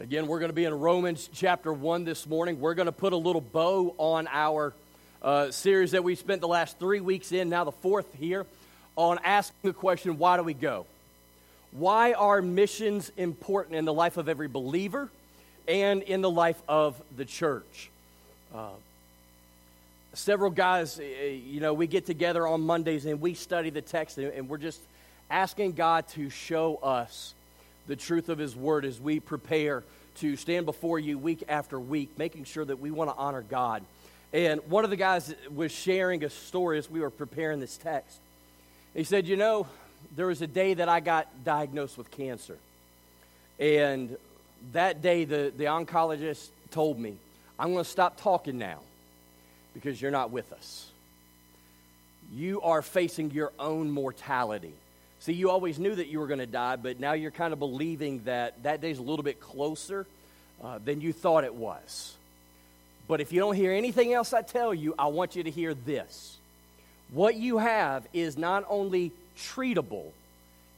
Again, we're going to be in Romans chapter 1 this morning. We're going to put a little bow on our uh, series that we spent the last three weeks in, now the fourth here, on asking the question why do we go? Why are missions important in the life of every believer and in the life of the church? Uh, several guys, uh, you know, we get together on Mondays and we study the text, and we're just asking God to show us the truth of His Word as we prepare to stand before you week after week, making sure that we want to honor God. And one of the guys was sharing a story as we were preparing this text. He said, You know, there was a day that I got diagnosed with cancer. And that day, the, the oncologist told me, I'm going to stop talking now because you're not with us. You are facing your own mortality. See, you always knew that you were going to die, but now you're kind of believing that that day's a little bit closer uh, than you thought it was. But if you don't hear anything else I tell you, I want you to hear this. What you have is not only treatable,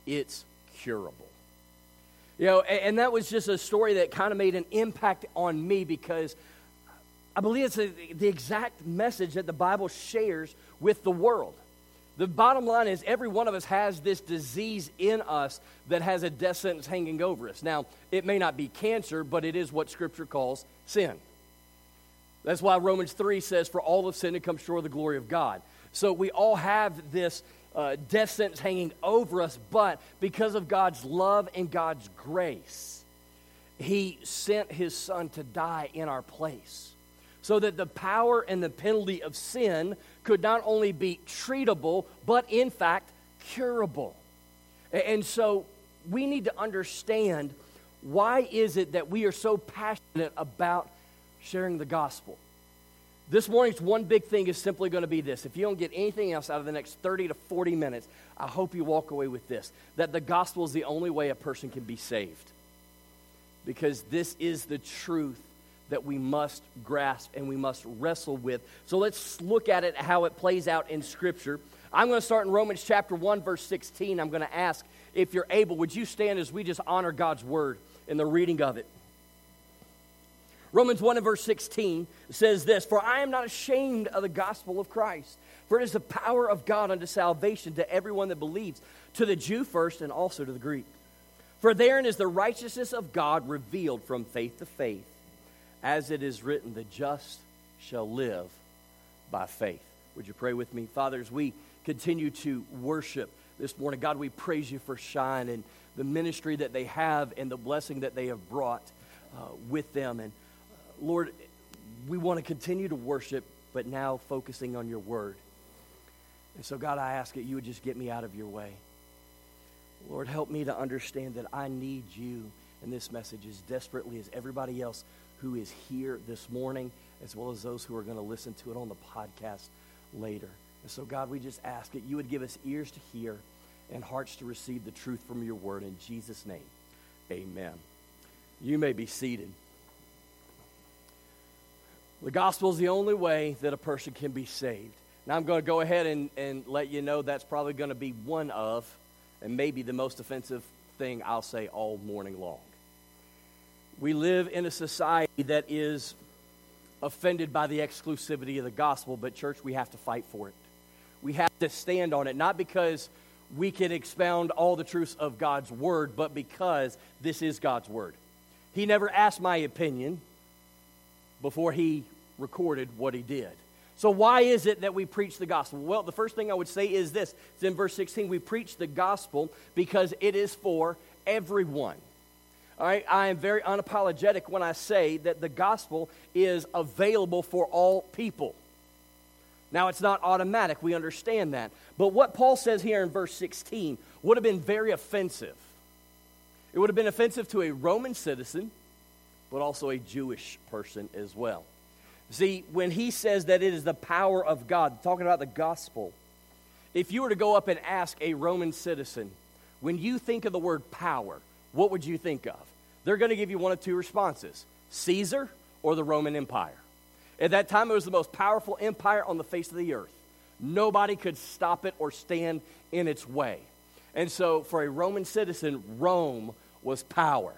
it's curable. You know, and, and that was just a story that kind of made an impact on me because I believe it's a, the exact message that the Bible shares with the world. The bottom line is every one of us has this disease in us that has a death sentence hanging over us. Now, it may not be cancer, but it is what Scripture calls sin. That's why Romans 3 says, For all of sin to come short of the glory of God. So we all have this uh, death sentence hanging over us, but because of God's love and God's grace, He sent His Son to die in our place so that the power and the penalty of sin could not only be treatable, but in fact, curable. And so we need to understand why is it that we are so passionate about sharing the gospel? This morning's one big thing is simply going to be this. If you don't get anything else out of the next 30 to 40 minutes, I hope you walk away with this that the gospel is the only way a person can be saved. Because this is the truth that we must grasp and we must wrestle with. So let's look at it, how it plays out in Scripture. I'm going to start in Romans chapter 1, verse 16. I'm going to ask if you're able, would you stand as we just honor God's word in the reading of it? Romans 1 and verse 16 says this For I am not ashamed of the gospel of Christ, for it is the power of God unto salvation to everyone that believes, to the Jew first and also to the Greek. For therein is the righteousness of God revealed from faith to faith as it is written, the just shall live by faith. Would you pray with me? Father, as we continue to worship this morning, God, we praise you for Shine and the ministry that they have and the blessing that they have brought uh, with them. And uh, Lord, we want to continue to worship, but now focusing on your word. And so, God, I ask that you would just get me out of your way. Lord, help me to understand that I need you in this message as desperately as everybody else who is here this morning, as well as those who are going to listen to it on the podcast later. And so, God, we just ask that you would give us ears to hear and hearts to receive the truth from your word. In Jesus' name, amen. You may be seated. The gospel is the only way that a person can be saved. Now, I'm going to go ahead and, and let you know that's probably going to be one of, and maybe the most offensive thing I'll say all morning long. We live in a society that is offended by the exclusivity of the gospel, but, church, we have to fight for it. We have to stand on it, not because we can expound all the truths of God's word, but because this is God's word. He never asked my opinion before he recorded what he did. So, why is it that we preach the gospel? Well, the first thing I would say is this it's in verse 16. We preach the gospel because it is for everyone. All right, I am very unapologetic when I say that the gospel is available for all people. Now, it's not automatic, we understand that. But what Paul says here in verse 16 would have been very offensive. It would have been offensive to a Roman citizen, but also a Jewish person as well. See, when he says that it is the power of God, talking about the gospel, if you were to go up and ask a Roman citizen, when you think of the word power, what would you think of? They're going to give you one of two responses Caesar or the Roman Empire. At that time, it was the most powerful empire on the face of the earth. Nobody could stop it or stand in its way. And so, for a Roman citizen, Rome was power.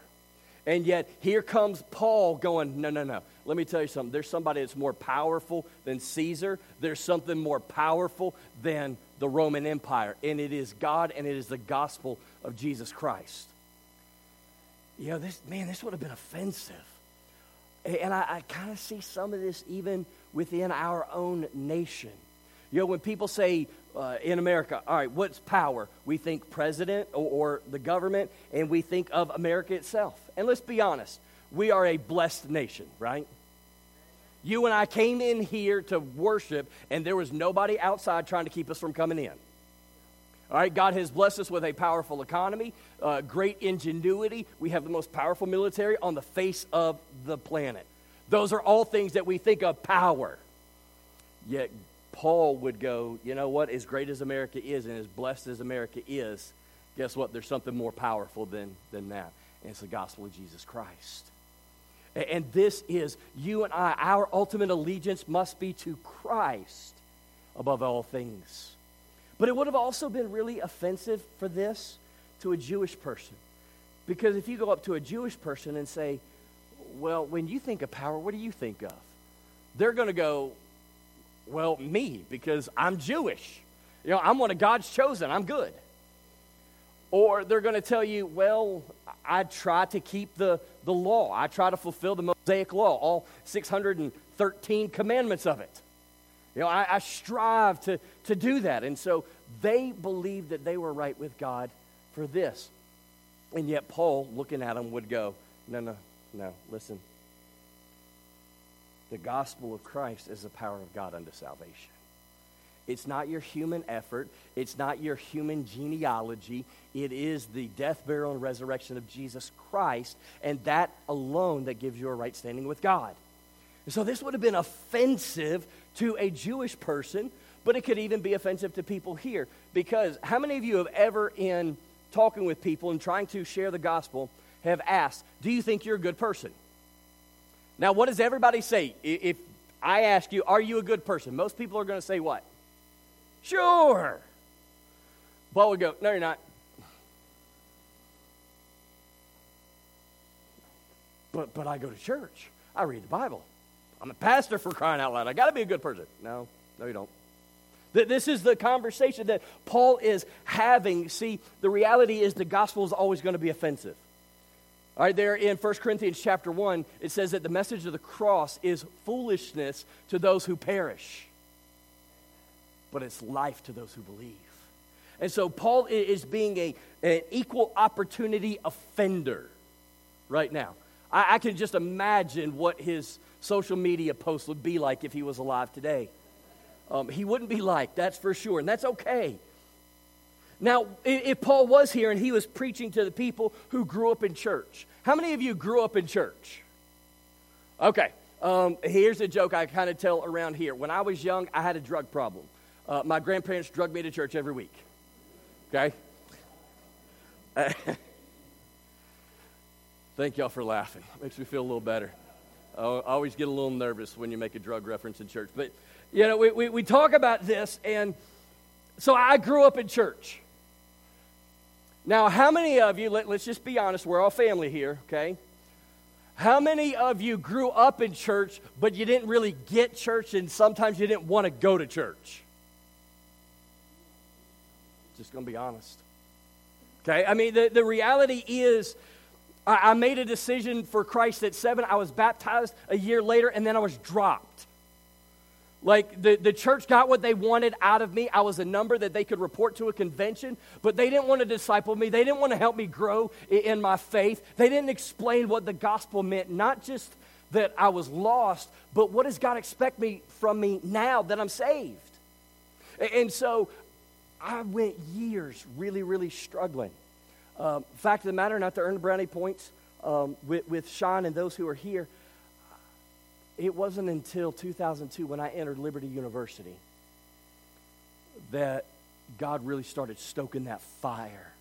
And yet, here comes Paul going, No, no, no. Let me tell you something. There's somebody that's more powerful than Caesar. There's something more powerful than the Roman Empire. And it is God and it is the gospel of Jesus Christ. You know, this, man, this would have been offensive. And I, I kind of see some of this even within our own nation. You know, when people say uh, in America, all right, what's power? We think president or, or the government, and we think of America itself. And let's be honest, we are a blessed nation, right? You and I came in here to worship, and there was nobody outside trying to keep us from coming in. All right, God has blessed us with a powerful economy, uh, great ingenuity. We have the most powerful military on the face of the planet. Those are all things that we think of power. Yet Paul would go, you know what, as great as America is and as blessed as America is, guess what? There's something more powerful than, than that. And it's the gospel of Jesus Christ. And this is you and I, our ultimate allegiance must be to Christ above all things. But it would have also been really offensive for this to a Jewish person. Because if you go up to a Jewish person and say, Well, when you think of power, what do you think of? They're going to go, well, me, because I'm Jewish. You know, I'm one of God's chosen. I'm good. Or they're going to tell you, well, I try to keep the, the law. I try to fulfill the Mosaic law, all 613 commandments of it. You know, I, I strive to, to do that. And so they believed that they were right with God for this. And yet Paul, looking at them, would go, no, no, no, listen. The gospel of Christ is the power of God unto salvation. It's not your human effort. It's not your human genealogy. It is the death, burial, and resurrection of Jesus Christ, and that alone that gives you a right standing with God. And so this would have been offensive to a Jewish person, but it could even be offensive to people here. Because how many of you have ever, in talking with people and trying to share the gospel, have asked, Do you think you're a good person? Now, what does everybody say? If I ask you, are you a good person? Most people are going to say what? Sure. Paul would go, no, you're not. But, but I go to church. I read the Bible. I'm a pastor for crying out loud. I got to be a good person. No, no, you don't. This is the conversation that Paul is having. See, the reality is the gospel is always going to be offensive. All right, there in 1 Corinthians chapter 1, it says that the message of the cross is foolishness to those who perish, but it's life to those who believe. And so Paul is being a, an equal opportunity offender right now. I, I can just imagine what his social media posts would be like if he was alive today. Um, he wouldn't be like, that's for sure, and that's okay. Now, if Paul was here and he was preaching to the people who grew up in church, how many of you grew up in church? Okay, um, here's a joke I kind of tell around here. When I was young, I had a drug problem. Uh, my grandparents drugged me to church every week. Okay? thank y'all for laughing. Makes me feel a little better. I always get a little nervous when you make a drug reference in church. But, you know, we, we, we talk about this, and so I grew up in church. Now, how many of you, let, us just be honest, we're all family here, okay? How many of you grew up in church, but you didn't really get church and sometimes you didn't want to go to church? Just going to be honest. Okay? I mean, the, the reality is, I, I made a decision for Christ at seven. I was baptized a year later, and then I was dropped. Like the, the church got what they wanted out of me. I was a number that they could report to a convention, but they didn't want to disciple me. They didn't want to help me grow in my faith. They didn't explain what the gospel meant, not just that I was lost, but what does God expect me from me now that I'm saved? And so I went years really, really struggling. Um, fact of the matter, not to earn brownie points um, with, with Sean and those who are here, it wasn't until 2002 when I entered Liberty University that God really started stoking that fire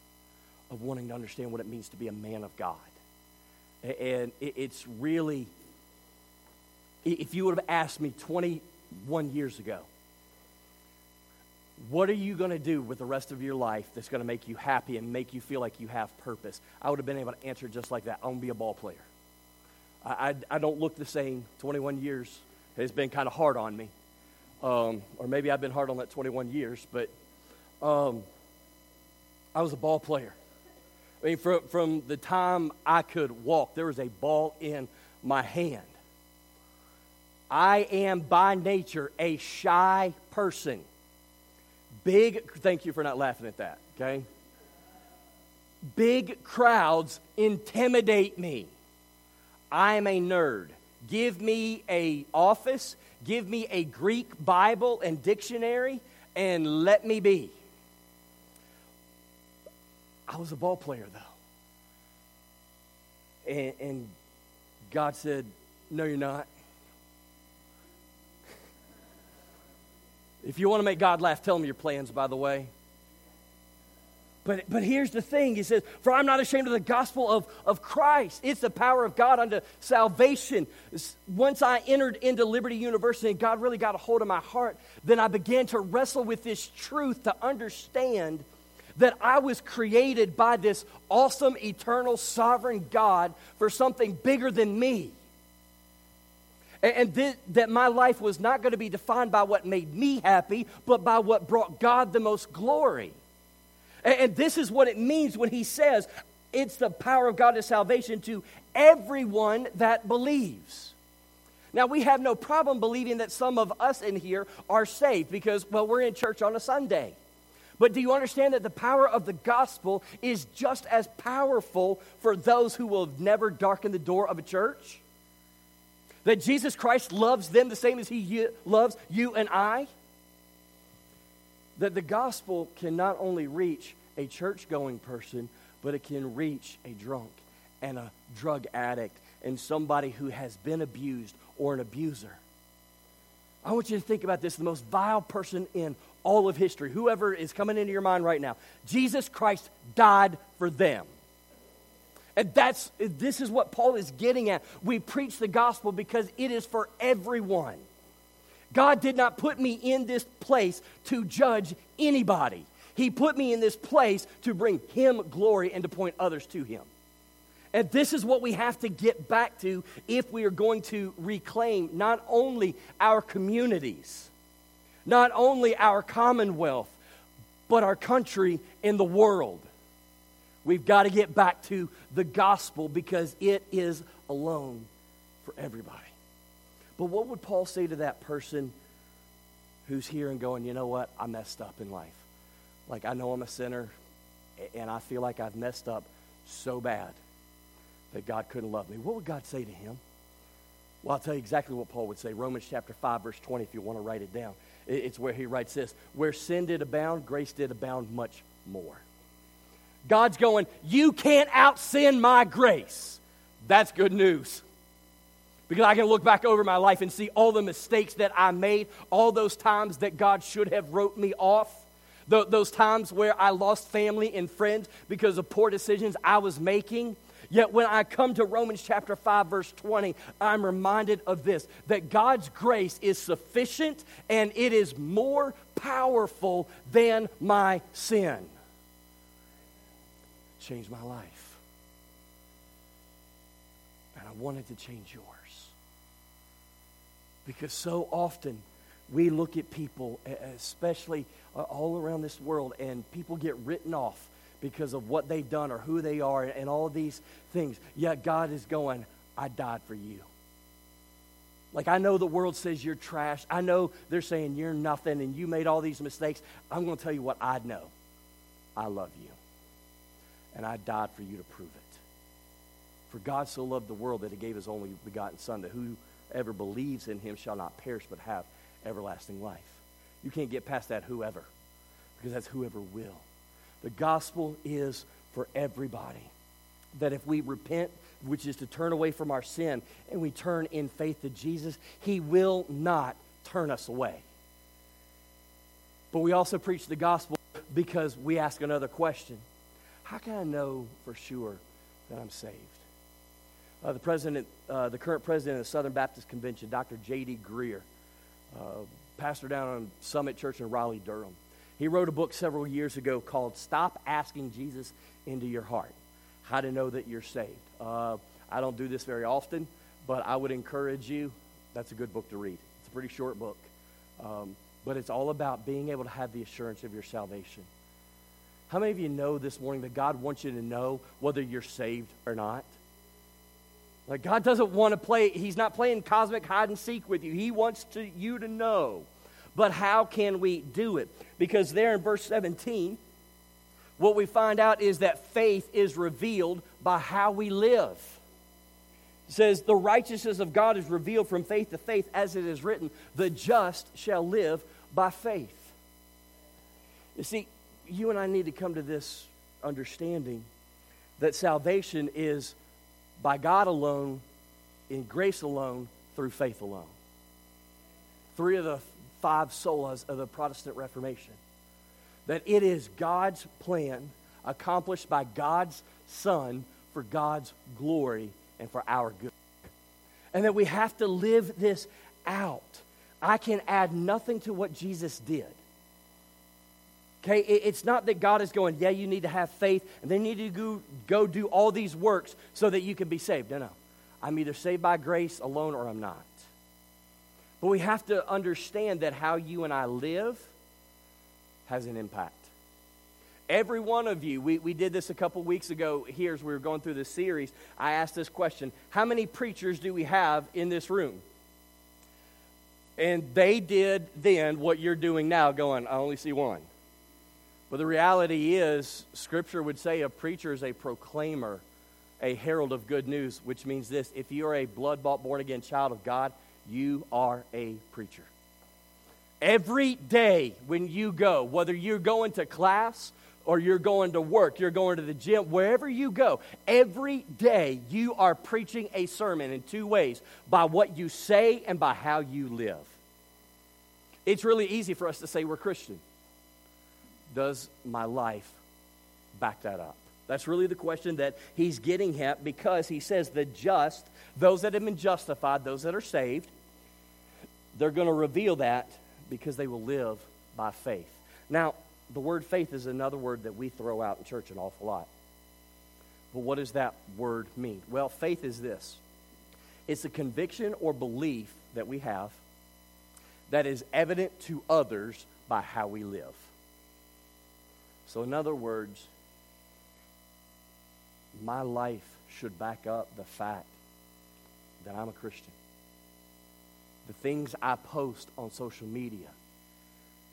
of wanting to understand what it means to be a man of God. And it's really, if you would have asked me 21 years ago, What are you going to do with the rest of your life that's going to make you happy and make you feel like you have purpose? I would have been able to answer just like that. I want to be a ball player. I, I, I don't look the same. 21 years has been kind of hard on me. Um, or maybe I've been hard on that 21 years, but um, I was a ball player. I mean, from, from the time I could walk, there was a ball in my hand. I am by nature a shy person. Big, thank you for not laughing at that, okay? Big crowds intimidate me. I am a nerd. Give me a office, give me a Greek Bible and dictionary, and let me be. I was a ball player, though. And, and God said, No, you're not. If you want to make God laugh, tell him your plans, by the way. But, but here's the thing He says, For I'm not ashamed of the gospel of, of Christ. It's the power of God unto salvation. Once I entered into Liberty University and God really got a hold of my heart, then I began to wrestle with this truth to understand that I was created by this awesome, eternal, sovereign God for something bigger than me. And, th- that my life was not going to be defined by what made me happy, but by what brought God the most glory. And, and this is what it means when he says it's the power of God to salvation to everyone that believes. Now, we have no problem believing that some of us in here are saved because, well, we're in church on a Sunday. But do you understand that the power of the gospel is just as powerful for those who will never darken the door of a church? That Jesus Christ loves them the same as he loves you and I? That the gospel can not only reach a church going person, but it can reach a drunk and a drug addict and somebody who has been abused or an abuser. I want you to think about this the most vile person in all of history, whoever is coming into your mind right now. Jesus Christ died for them. And that's this is what Paul is getting at. We preach the gospel because it is for everyone. God did not put me in this place to judge anybody. He put me in this place to bring him glory and to point others to him. And this is what we have to get back to if we are going to reclaim not only our communities, not only our commonwealth, but our country and the world. We've got to get back to the gospel because it is alone for everybody. But what would Paul say to that person who's here and going, you know what, I messed up in life? Like, I know I'm a sinner, and I feel like I've messed up so bad that God couldn't love me. What would God say to him? Well, I'll tell you exactly what Paul would say. Romans chapter 5, verse 20, if you want to write it down. It's where he writes this Where sin did abound, grace did abound much more. God's going, You can't out sin my grace. That's good news. Because I can look back over my life and see all the mistakes that I made, all those times that God should have wrote me off, those times where I lost family and friends because of poor decisions I was making. Yet when I come to Romans chapter 5, verse 20, I'm reminded of this that God's grace is sufficient and it is more powerful than my sin changed my life. And I wanted to change yours. Because so often we look at people, especially uh, all around this world, and people get written off because of what they've done or who they are and all these things. Yet God is going, I died for you. Like, I know the world says you're trash. I know they're saying you're nothing and you made all these mistakes. I'm going to tell you what I know I love you and I died for you to prove it. For God so loved the world that he gave his only begotten Son, that whoever believes in him shall not perish but have everlasting life. You can't get past that whoever, because that's whoever will. The gospel is for everybody. That if we repent, which is to turn away from our sin, and we turn in faith to Jesus, he will not turn us away. But we also preach the gospel because we ask another question how can I know for sure that I'm saved? Uh, the president, uh, the current president of the Southern Baptist Convention, Dr. J.D. Greear, uh, pastor down on Summit Church in Raleigh, Durham. He wrote a book several years ago called Stop Asking Jesus into Your Heart How to Know That You're Saved. Uh, I don't do this very often, but I would encourage you. That's a good book to read. It's a pretty short book. Um, but it's all about being able to have the assurance of your salvation. How many of you know this morning that God wants you to know whether you're saved or not? Like God doesn't want to play, He's not playing cosmic hide and seek with you. He wants to, you to know. But how can we do it? Because there in verse 17, what we find out is that faith is revealed by how we live. It says, The righteousness of God is revealed from faith to faith, as it is written, the just shall live by faith. You see, you and I need to come to this understanding that salvation is by God alone, in grace alone, through faith alone. Three of the five solas of the Protestant Reformation. That it is God's plan accomplished by God's Son for God's glory and for our good. And that we have to live this out. I can add nothing to what Jesus did. Okay, it's not that God is going, yeah, you need to have faith, and then you need to go, go do all these works so that you can be saved. No, no. I'm either saved by grace alone or I'm not. But we have to understand that how you and I live has an impact. Every one of you, we, we did this a couple weeks ago here as we were going through this series. I asked this question How many preachers do we have in this room? And they did then what you're doing now, going, I only see one. But the reality is, Scripture would say a preacher is a proclaimer, a herald of good news, which means this if you are a blood bought, born again child of God, you are a preacher. Every day when you go, whether you're going to class or you're going to work, you're going to the gym, wherever you go, every day you are preaching a sermon in two ways by what you say and by how you live. It's really easy for us to say we're Christian. Does my life back that up? That's really the question that he's getting at because he says the just, those that have been justified, those that are saved, they're going to reveal that because they will live by faith. Now, the word faith is another word that we throw out in church an awful lot. But what does that word mean? Well, faith is this it's a conviction or belief that we have that is evident to others by how we live. So, in other words, my life should back up the fact that I'm a Christian. The things I post on social media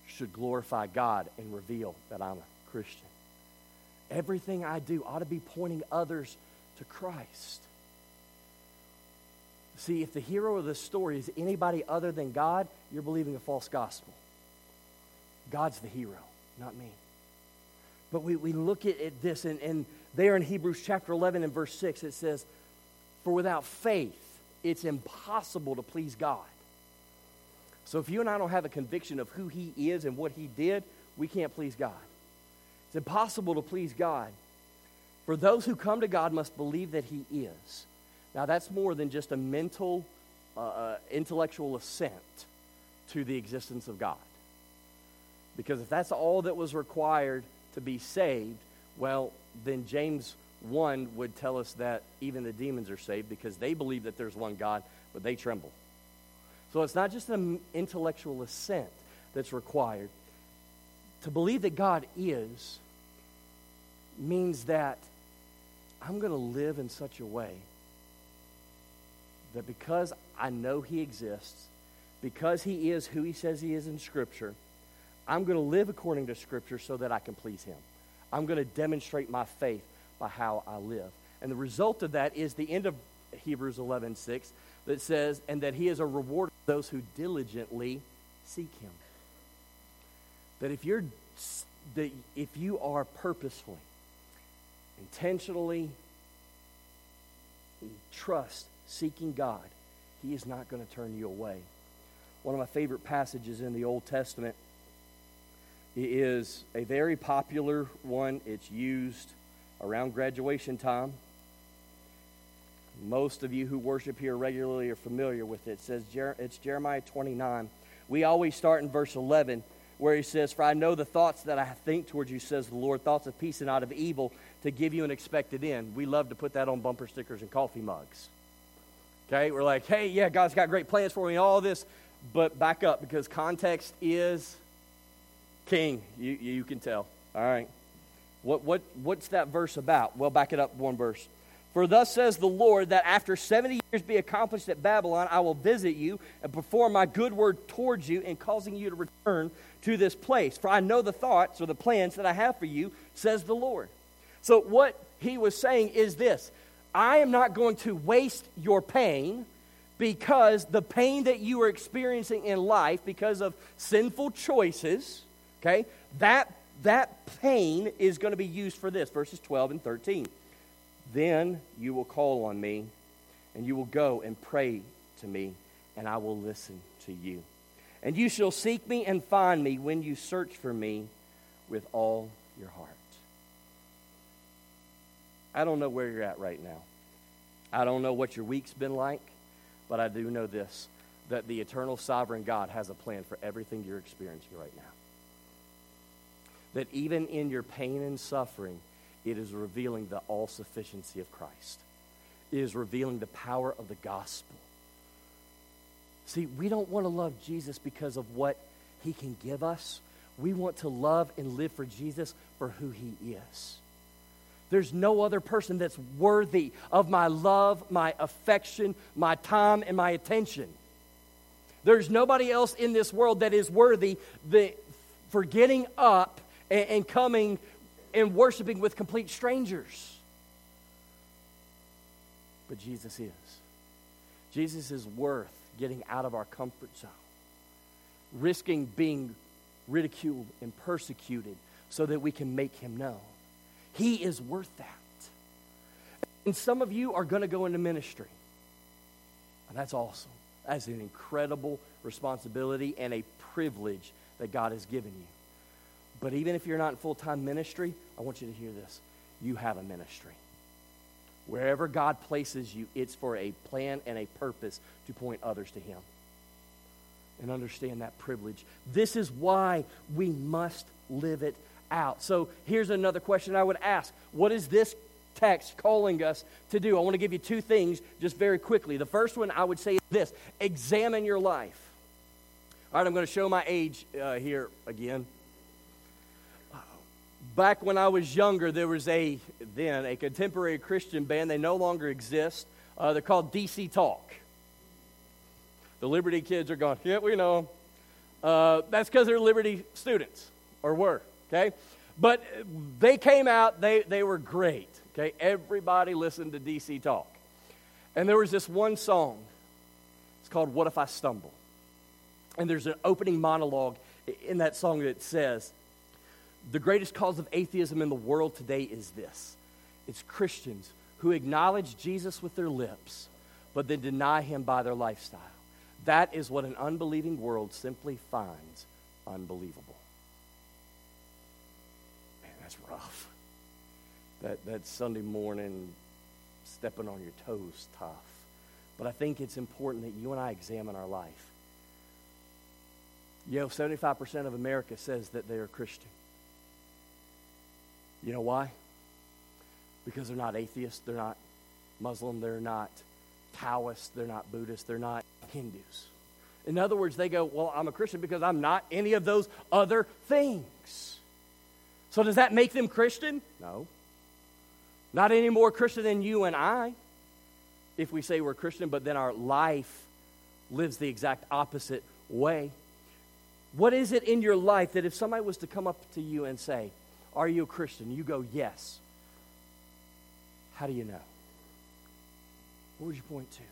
should glorify God and reveal that I'm a Christian. Everything I do ought to be pointing others to Christ. See, if the hero of the story is anybody other than God, you're believing a false gospel. God's the hero, not me. But we, we look at, at this, and, and there in Hebrews chapter 11 and verse 6, it says, For without faith, it's impossible to please God. So if you and I don't have a conviction of who He is and what He did, we can't please God. It's impossible to please God. For those who come to God must believe that He is. Now, that's more than just a mental, uh, uh intellectual assent to the existence of God. Because if that's all that was required to be saved, well, then James 1 would tell us that even the demons are saved because they believe that there's one God, but they tremble. So it's not just an intellectual assent that's required. To believe that God is means that I'm going to live in such a way that because I know He exists, because He is who He says He is in Scripture, I'm going to live according to Scripture so that I can please Him. I'm going to demonstrate my faith by how I live. And the result of that is the end of Hebrews 11 6 that says, and that He is a reward of those who diligently seek Him. That if you're that if you are purposefully, intentionally, in trust seeking God, He is not going to turn you away. One of my favorite passages in the Old Testament it is a very popular one. It's used around graduation time. Most of you who worship here regularly are familiar with it. It says it's Jeremiah 29. We always start in verse 11, where he says, For I know the thoughts that I think towards you, says the Lord, thoughts of peace and not of evil, to give you an expected end. We love to put that on bumper stickers and coffee mugs. Okay? We're like, hey, yeah, God's got great plans for me all this, but back up because context is king. You, you can tell. All right. What, what, what's that verse about? Well, back it up one verse. For thus says the Lord, that after 70 years be accomplished at Babylon, I will visit you and perform my good word towards you in causing you to return to this place. For I know the thoughts or the plans that I have for you, says the Lord. So, what he was saying is this I am not going to waste your pain because the pain that you are experiencing in life because of sinful choices, okay, that, that pain is going to be used for this, verses 12 and 13. Then you will call on me, and you will go and pray to me, and I will listen to you. And you shall seek me and find me when you search for me with all your heart. I don't know where you're at right now. I don't know what your week's been like, but I do know this that the eternal sovereign God has a plan for everything you're experiencing right now. That even in your pain and suffering, it is revealing the all sufficiency of Christ. It is revealing the power of the gospel. See, we don't want to love Jesus because of what he can give us. We want to love and live for Jesus for who he is. There's no other person that's worthy of my love, my affection, my time, and my attention. There's nobody else in this world that is worthy the, for getting up and, and coming and worshiping with complete strangers. But Jesus is. Jesus is worth getting out of our comfort zone, risking being ridiculed and persecuted so that we can make him known. He is worth that. And some of you are going to go into ministry. And that's awesome. That's an incredible responsibility and a privilege that God has given you. But even if you're not in full time ministry, I want you to hear this. You have a ministry. Wherever God places you, it's for a plan and a purpose to point others to Him. And understand that privilege. This is why we must live it out. So here's another question I would ask What is this text calling us to do? I want to give you two things just very quickly. The first one I would say is this examine your life. All right, I'm going to show my age uh, here again. Back when I was younger, there was a then a contemporary Christian band. They no longer exist. Uh, they're called DC Talk. The Liberty kids are gone. Yeah, we know. Uh, that's because they're Liberty students, or were. Okay? But they came out, they, they were great. Okay? Everybody listened to DC Talk. And there was this one song. It's called What If I Stumble? And there's an opening monologue in that song that says, The greatest cause of atheism in the world today is this it's Christians who acknowledge Jesus with their lips, but then deny him by their lifestyle. That is what an unbelieving world simply finds unbelievable Man, that's rough. That, that Sunday morning stepping on your toes tough. But I think it's important that you and I examine our life. You know, 75% of America says that they are Christian. You know why? Because they're not atheists, they're not Muslim, they're not Taoists, they're not Buddhists, they're not Hindus. In other words, they go, Well, I'm a Christian because I'm not any of those other things. So, does that make them Christian? No. Not any more Christian than you and I if we say we're Christian, but then our life lives the exact opposite way. What is it in your life that if somebody was to come up to you and say, Are you a Christian? You go, Yes. How do you know? What would you point to?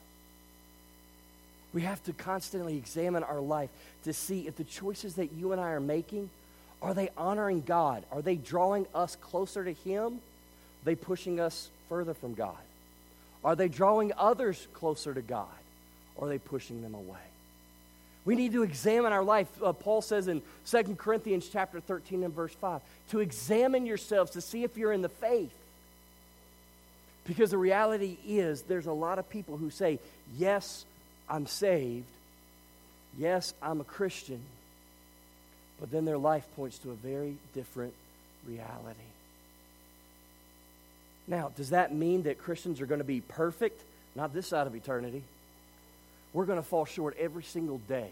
We have to constantly examine our life to see if the choices that you and I are making are they honoring God? Are they drawing us closer to Him? Are they pushing us further from God? Are they drawing others closer to God? Or are they pushing them away? We need to examine our life. Uh, Paul says in 2 Corinthians chapter 13 and verse 5 to examine yourselves to see if you're in the faith. Because the reality is, there's a lot of people who say, Yes, I'm saved. Yes, I'm a Christian but then their life points to a very different reality. Now, does that mean that Christians are going to be perfect? Not this side of eternity. We're going to fall short every single day,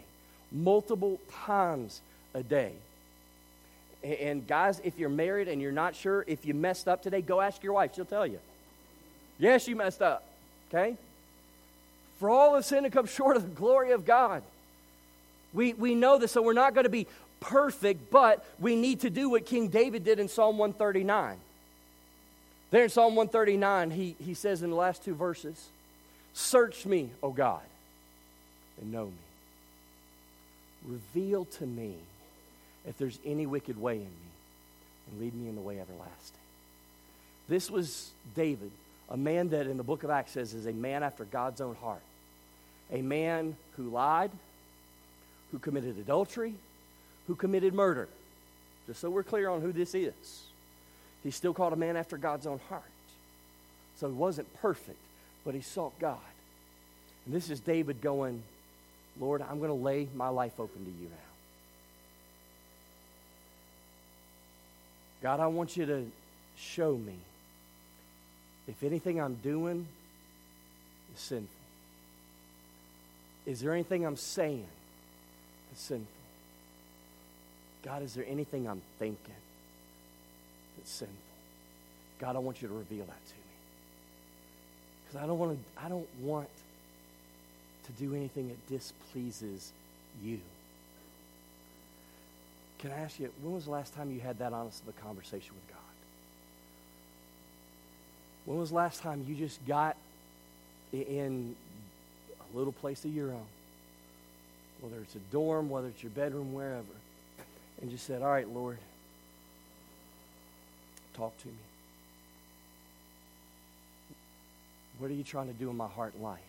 multiple times a day. And guys, if you're married and you're not sure if you messed up today, go ask your wife. She'll tell you. Yes, you messed up. Okay? For all of sin to come short of the glory of God. We, we know this, so we're not going to be perfect, but we need to do what King David did in Psalm 139. There in Psalm 139, he, he says in the last two verses, Search me, O God, and know me. Reveal to me if there's any wicked way in me, and lead me in the way everlasting. This was David, a man that in the book of Acts says is a man after God's own heart. A man who lied, who committed adultery, who committed murder. Just so we're clear on who this is. He's still called a man after God's own heart. So he wasn't perfect, but he sought God. And this is David going, Lord, I'm going to lay my life open to you now. God, I want you to show me if anything I'm doing is sinful. Is there anything I'm saying that's sinful? God, is there anything I'm thinking that's sinful? God, I want you to reveal that to me. Because I don't want to, I don't want to do anything that displeases you. Can I ask you, when was the last time you had that honest of a conversation with God? When was the last time you just got in a little place of your own? Whether it's a dorm, whether it's your bedroom, wherever and just said, All right, Lord, talk to me. What are you trying to do in my heart and life?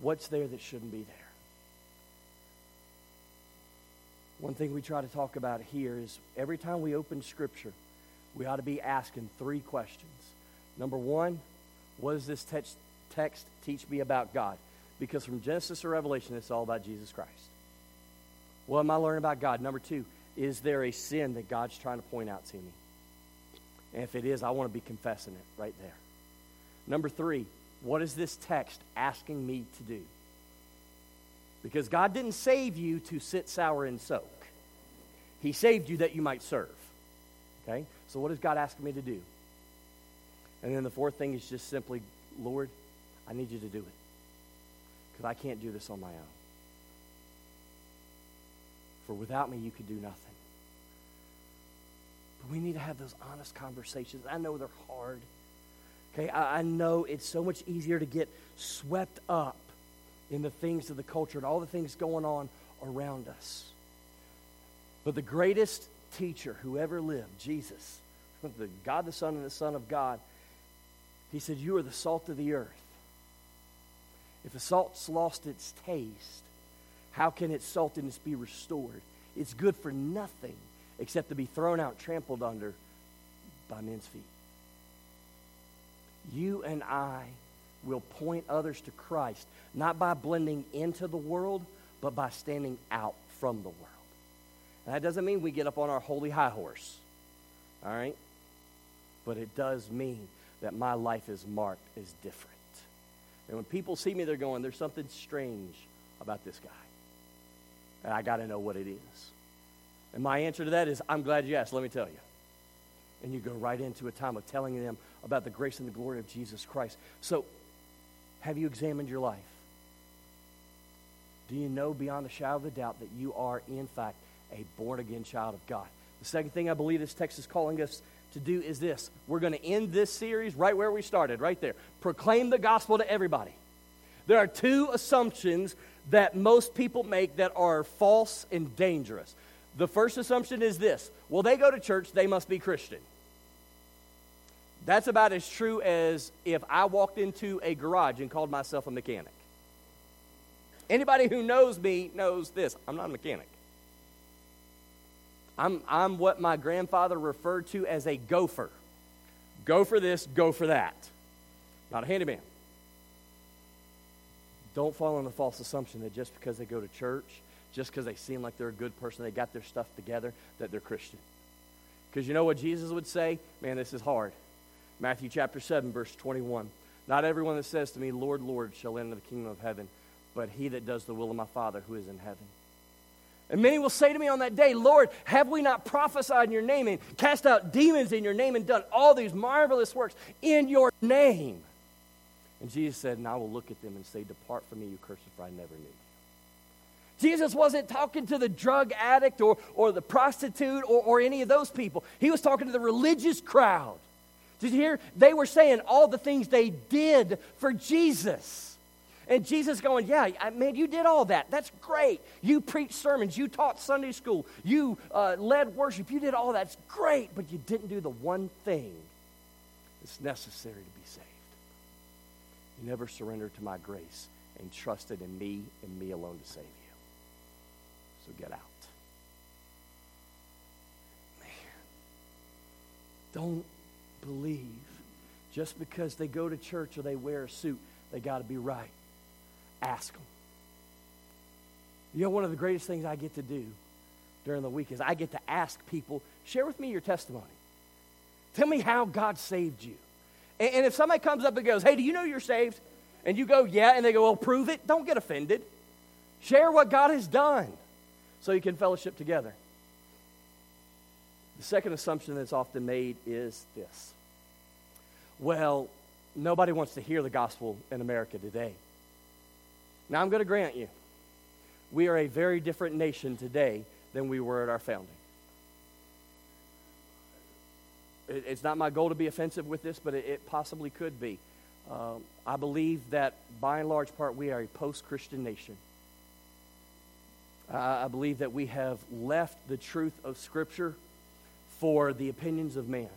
What's there that shouldn't be there? One thing we try to talk about here is every time we open Scripture, we ought to be asking three questions. Number one, what does this text, text teach me about God? Because from Genesis to Revelation, it's all about Jesus Christ. What am I learning about God? Number two, is there a sin that God's trying to point out to me? And if it is, I want to be confessing it right there. Number three, what is this text asking me to do? Because God didn't save you to sit sour and soak. He saved you that you might serve. Okay? So what is God asking me to do? And then the fourth thing is just simply, Lord, I need you to do it. Because I can't do this on my own. For without me, you could do nothing. But we need to have those honest conversations. I know they're hard. Okay, I, I know it's so much easier to get swept up in the things of the culture and all the things going on around us. But the greatest teacher who ever lived, Jesus, the God the Son and the Son of God, he said, You are the salt of the earth. If the salt's lost its taste, how can its saltiness be restored? It's good for nothing except to be thrown out, trampled under by men's feet. You and I will point others to Christ, not by blending into the world, but by standing out from the world. And that doesn't mean we get up on our holy high horse, all right? But it does mean that my life is marked as different. And when people see me, they're going, there's something strange about this guy. And I got to know what it is. And my answer to that is, I'm glad you asked, let me tell you. And you go right into a time of telling them about the grace and the glory of Jesus Christ. So, have you examined your life? Do you know beyond a shadow of a doubt that you are, in fact, a born again child of God? The second thing I believe this text is calling us to do is this. We're going to end this series right where we started, right there. Proclaim the gospel to everybody. There are two assumptions that most people make that are false and dangerous. The first assumption is this well, they go to church, they must be Christian. That's about as true as if I walked into a garage and called myself a mechanic. Anybody who knows me knows this I'm not a mechanic. I'm, I'm what my grandfather referred to as a gopher. Go for this, go for that. Not a handyman. Don't fall on the false assumption that just because they go to church, just because they seem like they're a good person, they got their stuff together, that they're Christian. Because you know what Jesus would say? Man, this is hard. Matthew chapter 7, verse 21. Not everyone that says to me, Lord, Lord, shall enter the kingdom of heaven, but he that does the will of my Father who is in heaven. And many will say to me on that day, Lord, have we not prophesied in your name and cast out demons in your name and done all these marvelous works in your name? And Jesus said, And I will look at them and say, Depart from me, you cursed, for I never knew. Jesus wasn't talking to the drug addict or, or the prostitute or, or any of those people. He was talking to the religious crowd. Did you hear? They were saying all the things they did for Jesus. And Jesus going, Yeah, man, you did all that. That's great. You preached sermons. You taught Sunday school. You uh, led worship. You did all that. That's great. But you didn't do the one thing that's necessary to be saved. You never surrendered to my grace and trusted in me and me alone to save you. Get out. Man, don't believe just because they go to church or they wear a suit, they got to be right. Ask them. You know, one of the greatest things I get to do during the week is I get to ask people, share with me your testimony. Tell me how God saved you. And, and if somebody comes up and goes, hey, do you know you're saved? And you go, yeah, and they go, well, prove it. Don't get offended. Share what God has done so you can fellowship together. The second assumption that's often made is this well, nobody wants to hear the gospel in America today. Now, I'm going to grant you, we are a very different nation today than we were at our founding. It's not my goal to be offensive with this, but it possibly could be. Um, I believe that by and large part we are a post Christian nation. Uh, I believe that we have left the truth of Scripture for the opinions of man.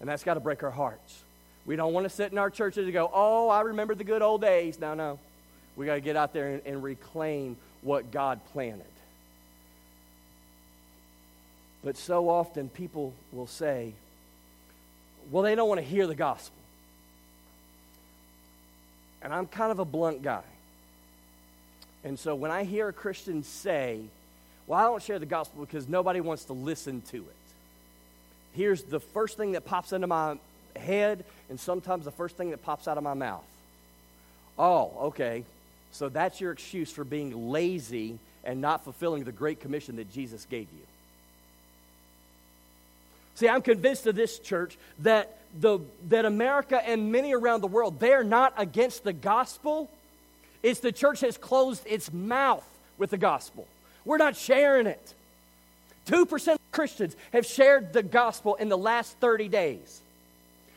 And that's got to break our hearts. We don't want to sit in our churches and go, oh, I remember the good old days. No, no. We got to get out there and, and reclaim what God planted. But so often people will say, well, they don't want to hear the gospel. And I'm kind of a blunt guy. And so when I hear a Christian say, well, I don't share the gospel because nobody wants to listen to it, here's the first thing that pops into my head and sometimes the first thing that pops out of my mouth. Oh, okay. So that's your excuse for being lazy and not fulfilling the great commission that Jesus gave you. See, I'm convinced of this church that, the, that America and many around the world, they're not against the gospel. It's the church has closed its mouth with the gospel. We're not sharing it. 2% of Christians have shared the gospel in the last 30 days.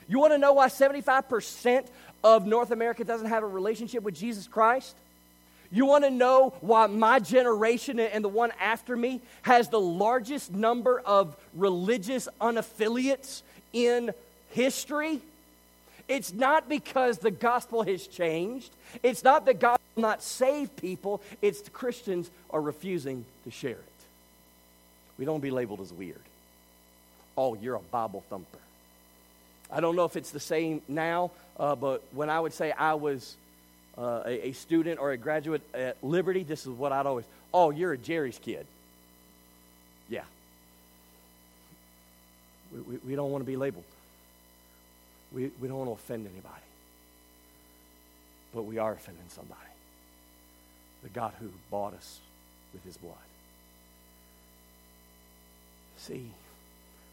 You want to know why 75% of North America doesn't have a relationship with Jesus Christ? You want to know why my generation and the one after me has the largest number of religious unaffiliates in history? It's not because the gospel has changed. It's not that God will not save people. It's the Christians are refusing to share it. We don't be labeled as weird. Oh, you're a Bible thumper. I don't know if it's the same now, uh, but when I would say I was uh, a, a, student or a graduate at Liberty, this is what I'd always, oh, you're a Jerry's kid. Yeah. We, we, we don't want to be labeled. We, we don't want to offend anybody. But we are offending somebody. The God who bought us with his blood. See,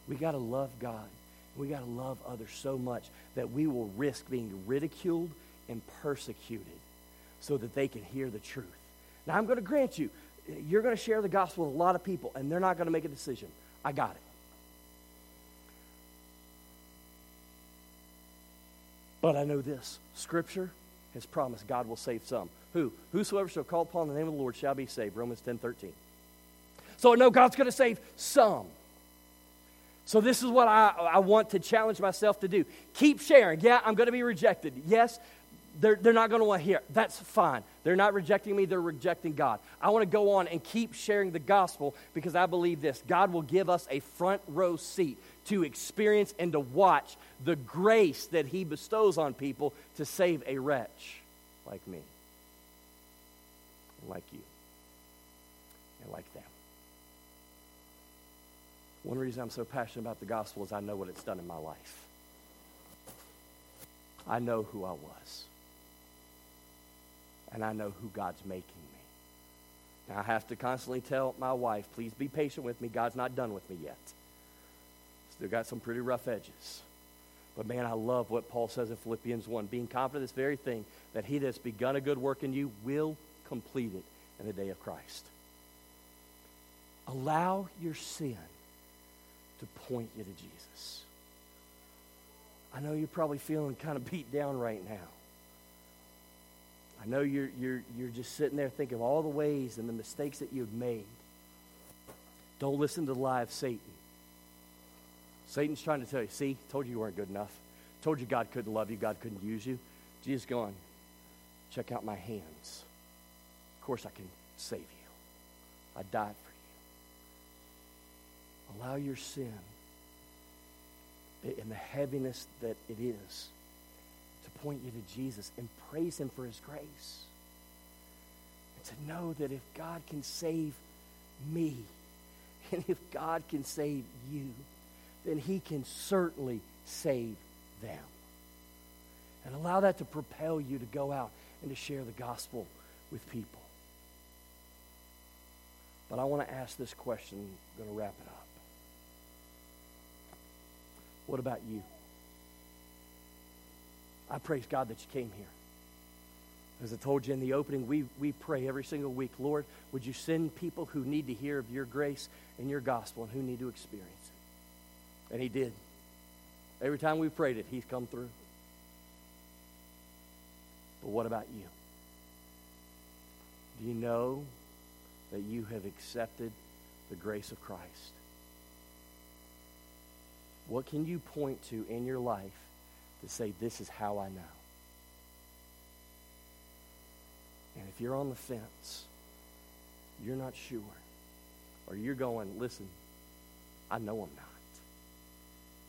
we got to love God. We got to love others so much that we will risk being ridiculed and persecuted so that they can hear the truth. Now, I'm going to grant you, you're going to share the gospel with a lot of people, and they're not going to make a decision. I got it. But I know this Scripture has promised God will save some. Who? Whosoever shall call upon the name of the Lord shall be saved. Romans 10 13. So I know God's going to save some. So, this is what I, I want to challenge myself to do. Keep sharing. Yeah, I'm going to be rejected. Yes, they're, they're not going to want to hear. That's fine. They're not rejecting me, they're rejecting God. I want to go on and keep sharing the gospel because I believe this God will give us a front row seat to experience and to watch the grace that He bestows on people to save a wretch like me, like you. and like them. One reason I'm so passionate about the gospel is I know what it's done in my life. I know who I was. And I know who God's making me. Now, I have to constantly tell my wife, please be patient with me. God's not done with me yet. Still got some pretty rough edges. But man, I love what Paul says in Philippians 1 being confident of this very thing, that he that's begun a good work in you will complete it in the day of Christ. Allow your sin to point you to Jesus. I know you're probably feeling kind of beat down right now. I know you're, you're, you're just sitting there thinking of all the ways and the mistakes that you've made. Don't listen to the lie of Satan. Satan's trying to tell you, see, told you you weren't good enough. Told you God couldn't love you, God couldn't use you. Jesus going, check out my hands. Of course I can save you. I died for you. Allow your sin in the heaviness that it is to point you to Jesus and praise him for his grace. And to know that if God can save me, and if God can save you, then he can certainly save them. And allow that to propel you to go out and to share the gospel with people. But I want to ask this question. I'm going to wrap it up. What about you? I praise God that you came here. As I told you in the opening, we, we pray every single week, Lord, would you send people who need to hear of your grace and your gospel and who need to experience it? And He did. Every time we prayed it, He's come through. But what about you? Do you know that you have accepted the grace of Christ? What can you point to in your life to say, This is how I know? And if you're on the fence, you're not sure, or you're going, Listen, I know I'm not.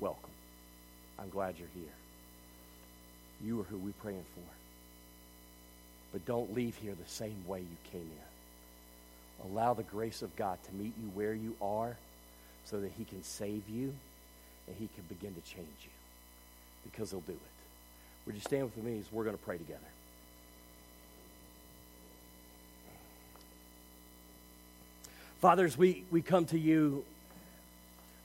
Welcome. I'm glad you're here. You are who we're praying for. But don't leave here the same way you came in. Allow the grace of God to meet you where you are so that He can save you and He can begin to change you because He'll do it. Would you stand with me as we're going to pray together? Fathers, we, we come to you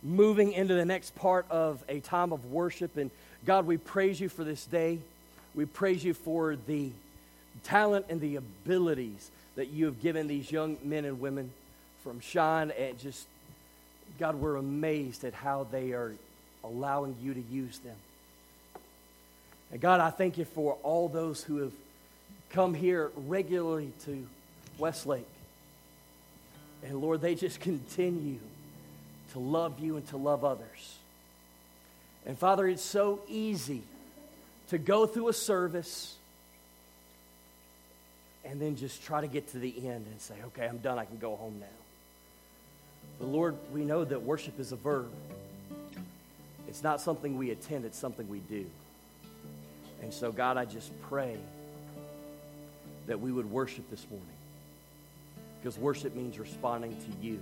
moving into the next part of a time of worship. And God, we praise you for this day. We praise you for the talent and the abilities that you have given these young men and women from Sean. And just, God, we're amazed at how they are allowing you to use them. And God, I thank you for all those who have come here regularly to Westlake. And Lord, they just continue to love you and to love others. And Father, it's so easy to go through a service and then just try to get to the end and say, okay, I'm done. I can go home now. But Lord, we know that worship is a verb. It's not something we attend, it's something we do. And so, God, I just pray that we would worship this morning. Because worship means responding to you,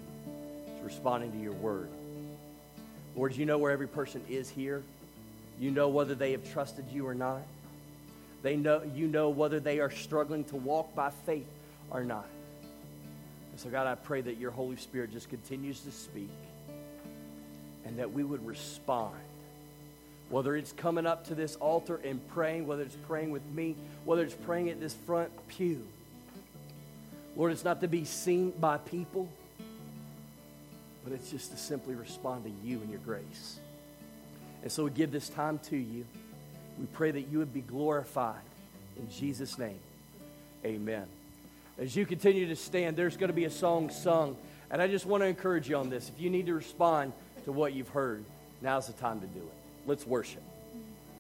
responding to your word. Lord, you know where every person is here. You know whether they have trusted you or not. They know, you know whether they are struggling to walk by faith or not. And so, God, I pray that your Holy Spirit just continues to speak and that we would respond whether it's coming up to this altar and praying, whether it's praying with me, whether it's praying at this front pew. Lord, it's not to be seen by people, but it's just to simply respond to you and your grace. And so we give this time to you. We pray that you would be glorified. In Jesus' name, amen. As you continue to stand, there's going to be a song sung. And I just want to encourage you on this. If you need to respond to what you've heard, now's the time to do it. Let's worship.